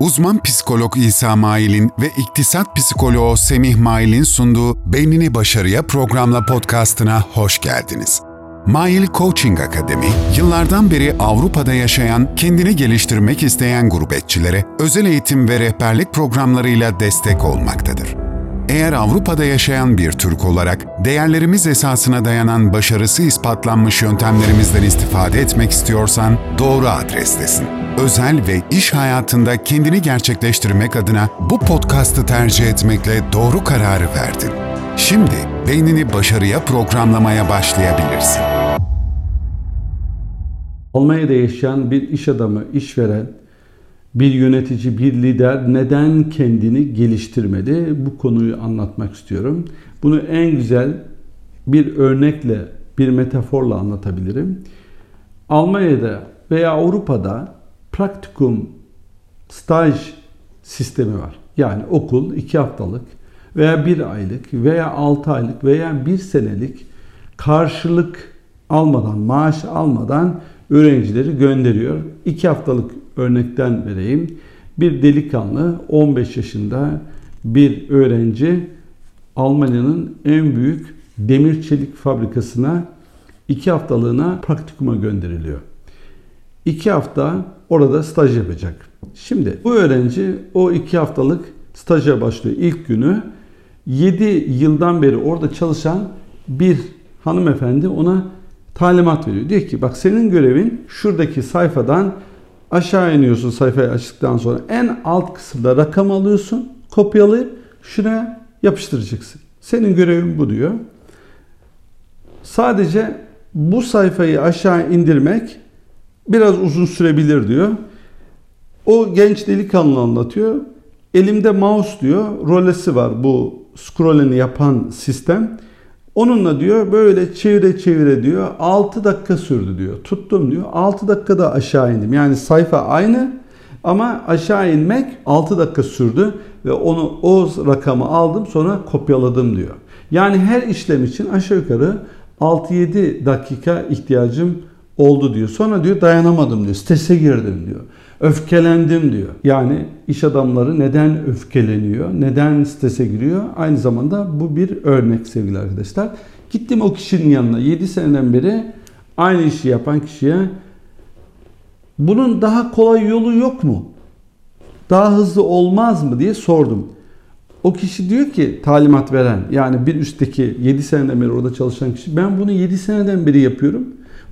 Uzman psikolog İsa Mail'in ve iktisat psikoloğu Semih Mail'in sunduğu Beynini Başarıya programla podcastına hoş geldiniz. Mail Coaching Akademi, yıllardan beri Avrupa'da yaşayan, kendini geliştirmek isteyen gurbetçilere özel eğitim ve rehberlik programlarıyla destek olmaktadır. Eğer Avrupa'da yaşayan bir Türk olarak değerlerimiz esasına dayanan başarısı ispatlanmış yöntemlerimizden istifade etmek istiyorsan doğru adrestesin. Özel ve iş hayatında kendini gerçekleştirmek adına bu podcast'ı tercih etmekle doğru kararı verdin. Şimdi beynini başarıya programlamaya başlayabilirsin. Almanya'da yaşayan bir iş adamı, işveren, bir yönetici, bir lider neden kendini geliştirmedi? Bu konuyu anlatmak istiyorum. Bunu en güzel bir örnekle, bir metaforla anlatabilirim. Almanya'da veya Avrupa'da praktikum staj sistemi var. Yani okul iki haftalık veya bir aylık veya altı aylık veya bir senelik karşılık almadan, maaş almadan öğrencileri gönderiyor. İki haftalık örnekten vereyim. Bir delikanlı 15 yaşında bir öğrenci Almanya'nın en büyük demir çelik fabrikasına iki haftalığına praktikuma gönderiliyor. İki hafta orada staj yapacak. Şimdi bu öğrenci o iki haftalık staja başlıyor ilk günü. 7 yıldan beri orada çalışan bir hanımefendi ona talimat veriyor. Diyor ki bak senin görevin şuradaki sayfadan aşağı iniyorsun sayfayı açtıktan sonra en alt kısımda rakam alıyorsun, kopyalayıp şuraya yapıştıracaksın. Senin görevin bu diyor. Sadece bu sayfayı aşağı indirmek biraz uzun sürebilir diyor. O genç delikanlı anlatıyor. Elimde mouse diyor, rolesi var bu scrollini yapan sistem. Onunla diyor böyle çevire çevire diyor 6 dakika sürdü diyor. Tuttum diyor 6 dakikada aşağı indim. Yani sayfa aynı ama aşağı inmek 6 dakika sürdü ve onu o rakamı aldım sonra kopyaladım diyor. Yani her işlem için aşağı yukarı 6-7 dakika ihtiyacım oldu diyor. Sonra diyor dayanamadım diyor. Strese girdim diyor. Öfkelendim diyor. Yani iş adamları neden öfkeleniyor? Neden strese giriyor? Aynı zamanda bu bir örnek sevgili arkadaşlar. Gittim o kişinin yanına 7 seneden beri aynı işi yapan kişiye bunun daha kolay yolu yok mu? Daha hızlı olmaz mı diye sordum. O kişi diyor ki talimat veren yani bir üstteki 7 seneden beri orada çalışan kişi ben bunu 7 seneden beri yapıyorum.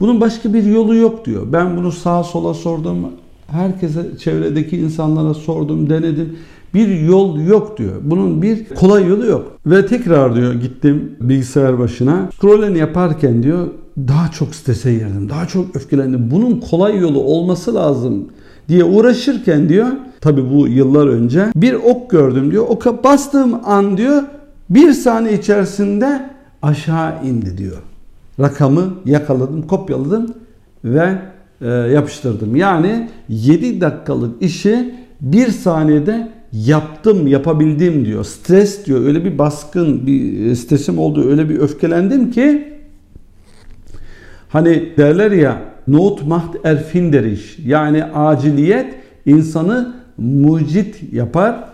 Bunun başka bir yolu yok diyor. Ben bunu sağa sola sordum. Herkese çevredeki insanlara sordum, denedim. Bir yol yok diyor. Bunun bir kolay yolu yok. Ve tekrar diyor gittim bilgisayar başına. Scrolling yaparken diyor daha çok strese girdim. Daha çok öfkelendim. Bunun kolay yolu olması lazım diye uğraşırken diyor. Tabi bu yıllar önce bir ok gördüm diyor. Oka bastığım an diyor bir saniye içerisinde aşağı indi diyor. Rakamı yakaladım, kopyaladım ve yapıştırdım. Yani 7 dakikalık işi 1 saniyede yaptım, yapabildim diyor. Stres diyor. Öyle bir baskın, bir stresim oldu. Öyle bir öfkelendim ki hani derler ya not macht erfinderisch yani aciliyet insanı mucit yapar.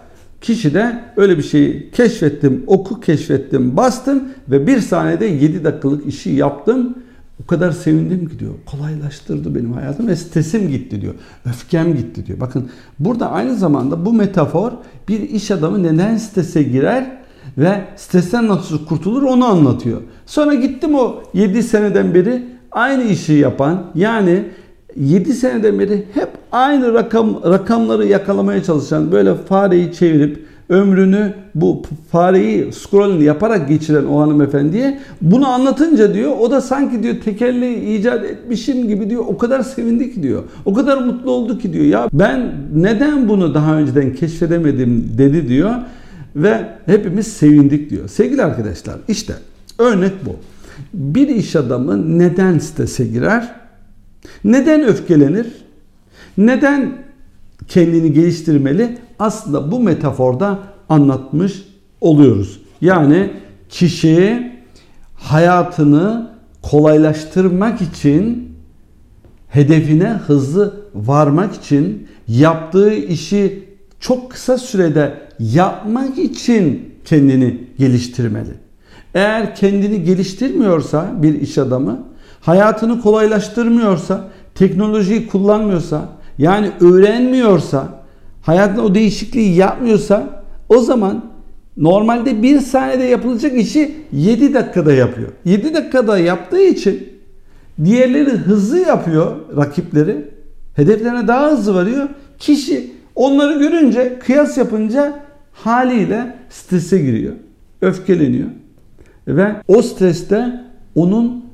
Kişi de öyle bir şeyi keşfettim, oku keşfettim, bastım ve bir saniyede 7 dakikalık işi yaptım o kadar sevindim ki diyor. Kolaylaştırdı benim hayatım ve stresim gitti diyor. Öfkem gitti diyor. Bakın burada aynı zamanda bu metafor bir iş adamı neden strese girer ve stresten nasıl kurtulur onu anlatıyor. Sonra gittim o 7 seneden beri aynı işi yapan yani 7 seneden beri hep aynı rakam rakamları yakalamaya çalışan böyle fareyi çevirip ömrünü bu fareyi scrollini yaparak geçiren o hanımefendiye bunu anlatınca diyor o da sanki diyor tekerleği icat etmişim gibi diyor o kadar sevindi ki diyor. O kadar mutlu oldu ki diyor. Ya ben neden bunu daha önceden keşfedemedim dedi diyor ve hepimiz sevindik diyor. Sevgili arkadaşlar işte örnek bu. Bir iş adamı neden strese girer? Neden öfkelenir? Neden kendini geliştirmeli? Aslında bu metaforda anlatmış oluyoruz. Yani kişi hayatını kolaylaştırmak için hedefine hızlı varmak için yaptığı işi çok kısa sürede yapmak için kendini geliştirmeli. Eğer kendini geliştirmiyorsa bir iş adamı, hayatını kolaylaştırmıyorsa, teknolojiyi kullanmıyorsa, yani öğrenmiyorsa, hayatında o değişikliği yapmıyorsa o zaman normalde bir saniyede yapılacak işi 7 dakikada yapıyor. 7 dakikada yaptığı için diğerleri hızlı yapıyor rakipleri. Hedeflerine daha hızlı varıyor. Kişi onları görünce kıyas yapınca haliyle strese giriyor. Öfkeleniyor. Ve o streste onun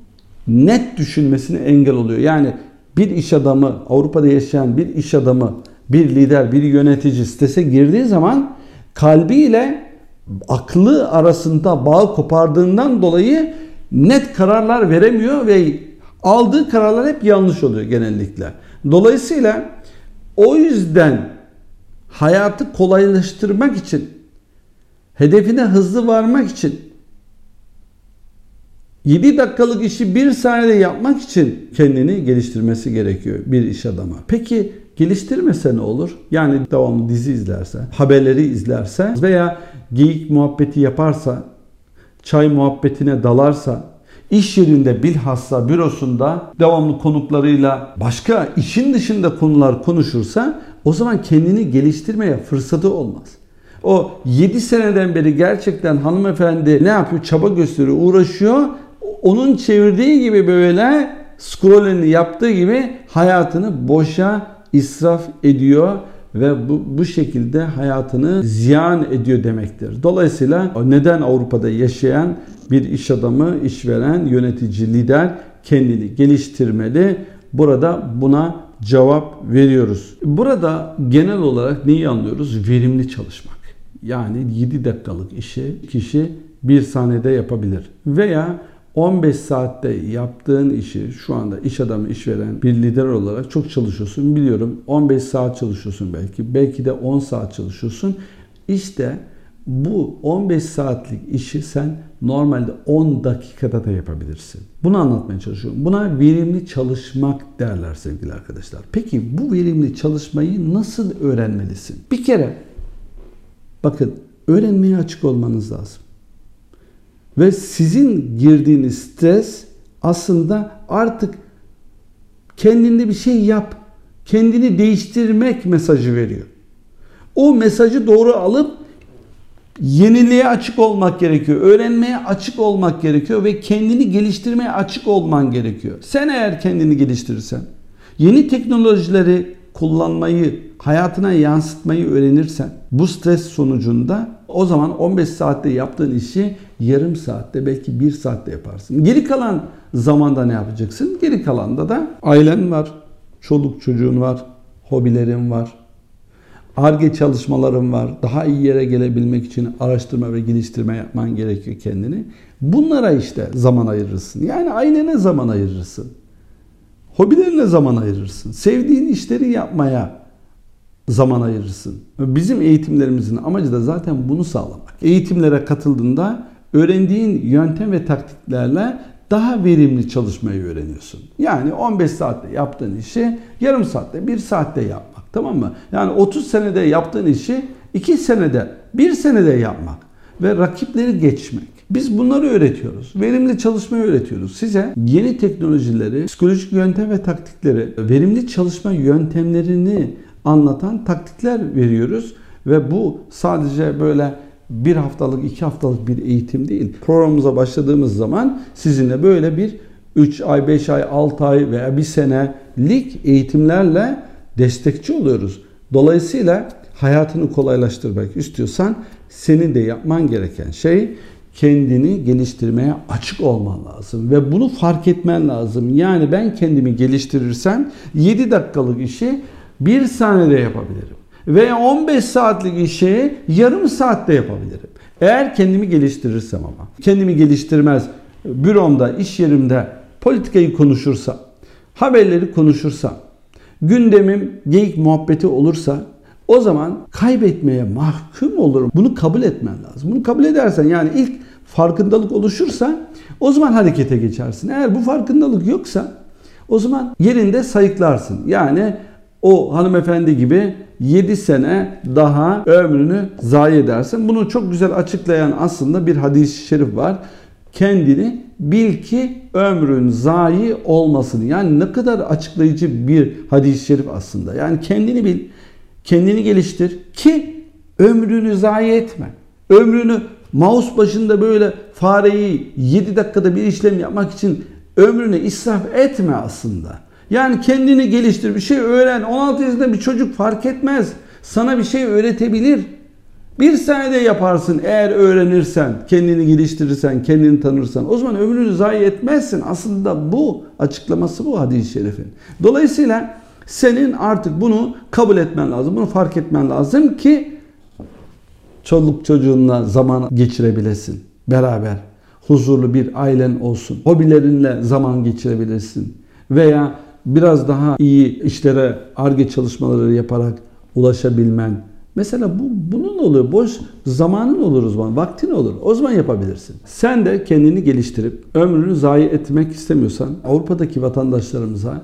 net düşünmesine engel oluyor. Yani bir iş adamı, Avrupa'da yaşayan bir iş adamı, bir lider, bir yönetici strese girdiği zaman kalbiyle aklı arasında bağ kopardığından dolayı net kararlar veremiyor ve aldığı kararlar hep yanlış oluyor genellikle. Dolayısıyla o yüzden hayatı kolaylaştırmak için, hedefine hızlı varmak için 7 dakikalık işi 1 saniyede yapmak için kendini geliştirmesi gerekiyor bir iş adamı. Peki geliştirmese ne olur? Yani devamlı dizi izlerse, haberleri izlerse veya geyik muhabbeti yaparsa, çay muhabbetine dalarsa, iş yerinde bilhassa bürosunda devamlı konuklarıyla başka işin dışında konular konuşursa o zaman kendini geliştirmeye fırsatı olmaz. O 7 seneden beri gerçekten hanımefendi ne yapıyor? Çaba gösteriyor, uğraşıyor. Onun çevirdiği gibi böyle scrollini yaptığı gibi hayatını boşa israf ediyor ve bu, bu şekilde hayatını ziyan ediyor demektir. Dolayısıyla neden Avrupa'da yaşayan bir iş adamı, işveren, yönetici, lider kendini geliştirmeli? Burada buna cevap veriyoruz. Burada genel olarak neyi anlıyoruz? Verimli çalışmak. Yani 7 dakikalık işi kişi bir saniyede yapabilir. Veya 15 saatte yaptığın işi şu anda iş adamı, işveren bir lider olarak çok çalışıyorsun. Biliyorum 15 saat çalışıyorsun belki. Belki de 10 saat çalışıyorsun. İşte bu 15 saatlik işi sen normalde 10 dakikada da yapabilirsin. Bunu anlatmaya çalışıyorum. Buna verimli çalışmak derler sevgili arkadaşlar. Peki bu verimli çalışmayı nasıl öğrenmelisin? Bir kere bakın öğrenmeye açık olmanız lazım. Ve sizin girdiğiniz stres aslında artık kendinde bir şey yap, kendini değiştirmek mesajı veriyor. O mesajı doğru alıp yeniliğe açık olmak gerekiyor. Öğrenmeye açık olmak gerekiyor ve kendini geliştirmeye açık olman gerekiyor. Sen eğer kendini geliştirirsen, yeni teknolojileri kullanmayı, hayatına yansıtmayı öğrenirsen bu stres sonucunda o zaman 15 saatte yaptığın işi yarım saatte belki bir saatte yaparsın. Geri kalan zamanda ne yapacaksın? Geri kalanda da ailen var, çoluk çocuğun var, hobilerin var, ARGE çalışmaların var. Daha iyi yere gelebilmek için araştırma ve geliştirme yapman gerekiyor kendini. Bunlara işte zaman ayırırsın. Yani ailene zaman ayırırsın. Hobilerine zaman ayırırsın. Sevdiğin işleri yapmaya zaman ayırırsın. Bizim eğitimlerimizin amacı da zaten bunu sağlamak. Eğitimlere katıldığında öğrendiğin yöntem ve taktiklerle daha verimli çalışmayı öğreniyorsun. Yani 15 saatte yaptığın işi yarım saatte, bir saatte yapmak. Tamam mı? Yani 30 senede yaptığın işi 2 senede, 1 senede yapmak ve rakipleri geçmek. Biz bunları öğretiyoruz. Verimli çalışmayı öğretiyoruz. Size yeni teknolojileri, psikolojik yöntem ve taktikleri, verimli çalışma yöntemlerini anlatan taktikler veriyoruz. Ve bu sadece böyle bir haftalık, iki haftalık bir eğitim değil. Programımıza başladığımız zaman sizinle böyle bir 3 ay, 5 ay, 6 ay veya bir senelik eğitimlerle destekçi oluyoruz. Dolayısıyla hayatını kolaylaştırmak istiyorsan senin de yapman gereken şey kendini geliştirmeye açık olman lazım ve bunu fark etmen lazım. Yani ben kendimi geliştirirsem 7 dakikalık işi 1 saniyede yapabilirim. Ve 15 saatlik işi yarım saatte yapabilirim. Eğer kendimi geliştirirsem ama. Kendimi geliştirmez, büromda, iş yerimde politikayı konuşursa, haberleri konuşursa, gündemim geyik muhabbeti olursa o zaman kaybetmeye mahkum olurum. Bunu kabul etmen lazım. Bunu kabul edersen yani ilk farkındalık oluşursa o zaman harekete geçersin. Eğer bu farkındalık yoksa o zaman yerinde sayıklarsın. Yani o hanımefendi gibi 7 sene daha ömrünü zayi edersin. Bunu çok güzel açıklayan aslında bir hadis-i şerif var. Kendini bil ki ömrün zayi olmasın. Yani ne kadar açıklayıcı bir hadis-i şerif aslında. Yani kendini bil, kendini geliştir ki ömrünü zayi etme. Ömrünü mouse başında böyle fareyi 7 dakikada bir işlem yapmak için ömrünü israf etme aslında. Yani kendini geliştir, bir şey öğren. 16 yaşında bir çocuk fark etmez. Sana bir şey öğretebilir. Bir saniyede yaparsın eğer öğrenirsen, kendini geliştirirsen, kendini tanırsan. O zaman ömrünü zayi etmezsin. Aslında bu açıklaması bu hadis-i şerifin. Dolayısıyla senin artık bunu kabul etmen lazım. Bunu fark etmen lazım ki çoluk çocuğunla zaman geçirebilesin. Beraber huzurlu bir ailen olsun. Hobilerinle zaman geçirebilirsin. Veya biraz daha iyi işlere, arge çalışmaları yaparak ulaşabilmen. Mesela bu bunun olur. Boş zamanın olur o zaman. Vaktin olur. O zaman yapabilirsin. Sen de kendini geliştirip ömrünü zayi etmek istemiyorsan Avrupa'daki vatandaşlarımıza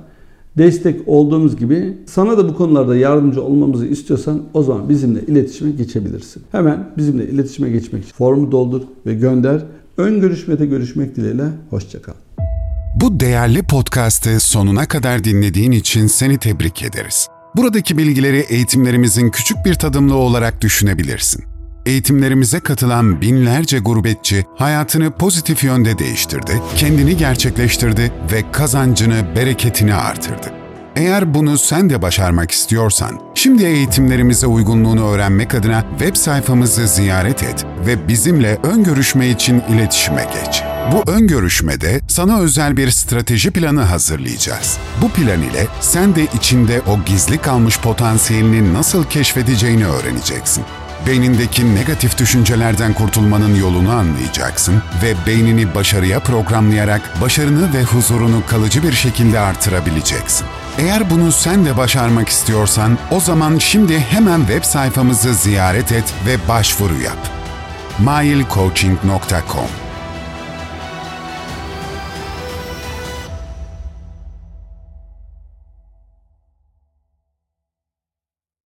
destek olduğumuz gibi sana da bu konularda yardımcı olmamızı istiyorsan o zaman bizimle iletişime geçebilirsin. Hemen bizimle iletişime geçmek için formu doldur ve gönder. Ön görüşmede görüşmek dileğiyle. Hoşçakal. Bu değerli podcast'ı sonuna kadar dinlediğin için seni tebrik ederiz. Buradaki bilgileri eğitimlerimizin küçük bir tadımlığı olarak düşünebilirsin. Eğitimlerimize katılan binlerce gurbetçi hayatını pozitif yönde değiştirdi, kendini gerçekleştirdi ve kazancını, bereketini artırdı. Eğer bunu sen de başarmak istiyorsan, şimdi eğitimlerimize uygunluğunu öğrenmek adına web sayfamızı ziyaret et ve bizimle ön görüşme için iletişime geç. Bu ön görüşmede sana özel bir strateji planı hazırlayacağız. Bu plan ile sen de içinde o gizli kalmış potansiyelini nasıl keşfedeceğini öğreneceksin. Beynindeki negatif düşüncelerden kurtulmanın yolunu anlayacaksın ve beynini başarıya programlayarak başarını ve huzurunu kalıcı bir şekilde artırabileceksin. Eğer bunu sen de başarmak istiyorsan o zaman şimdi hemen web sayfamızı ziyaret et ve başvuru yap. mailcoaching.com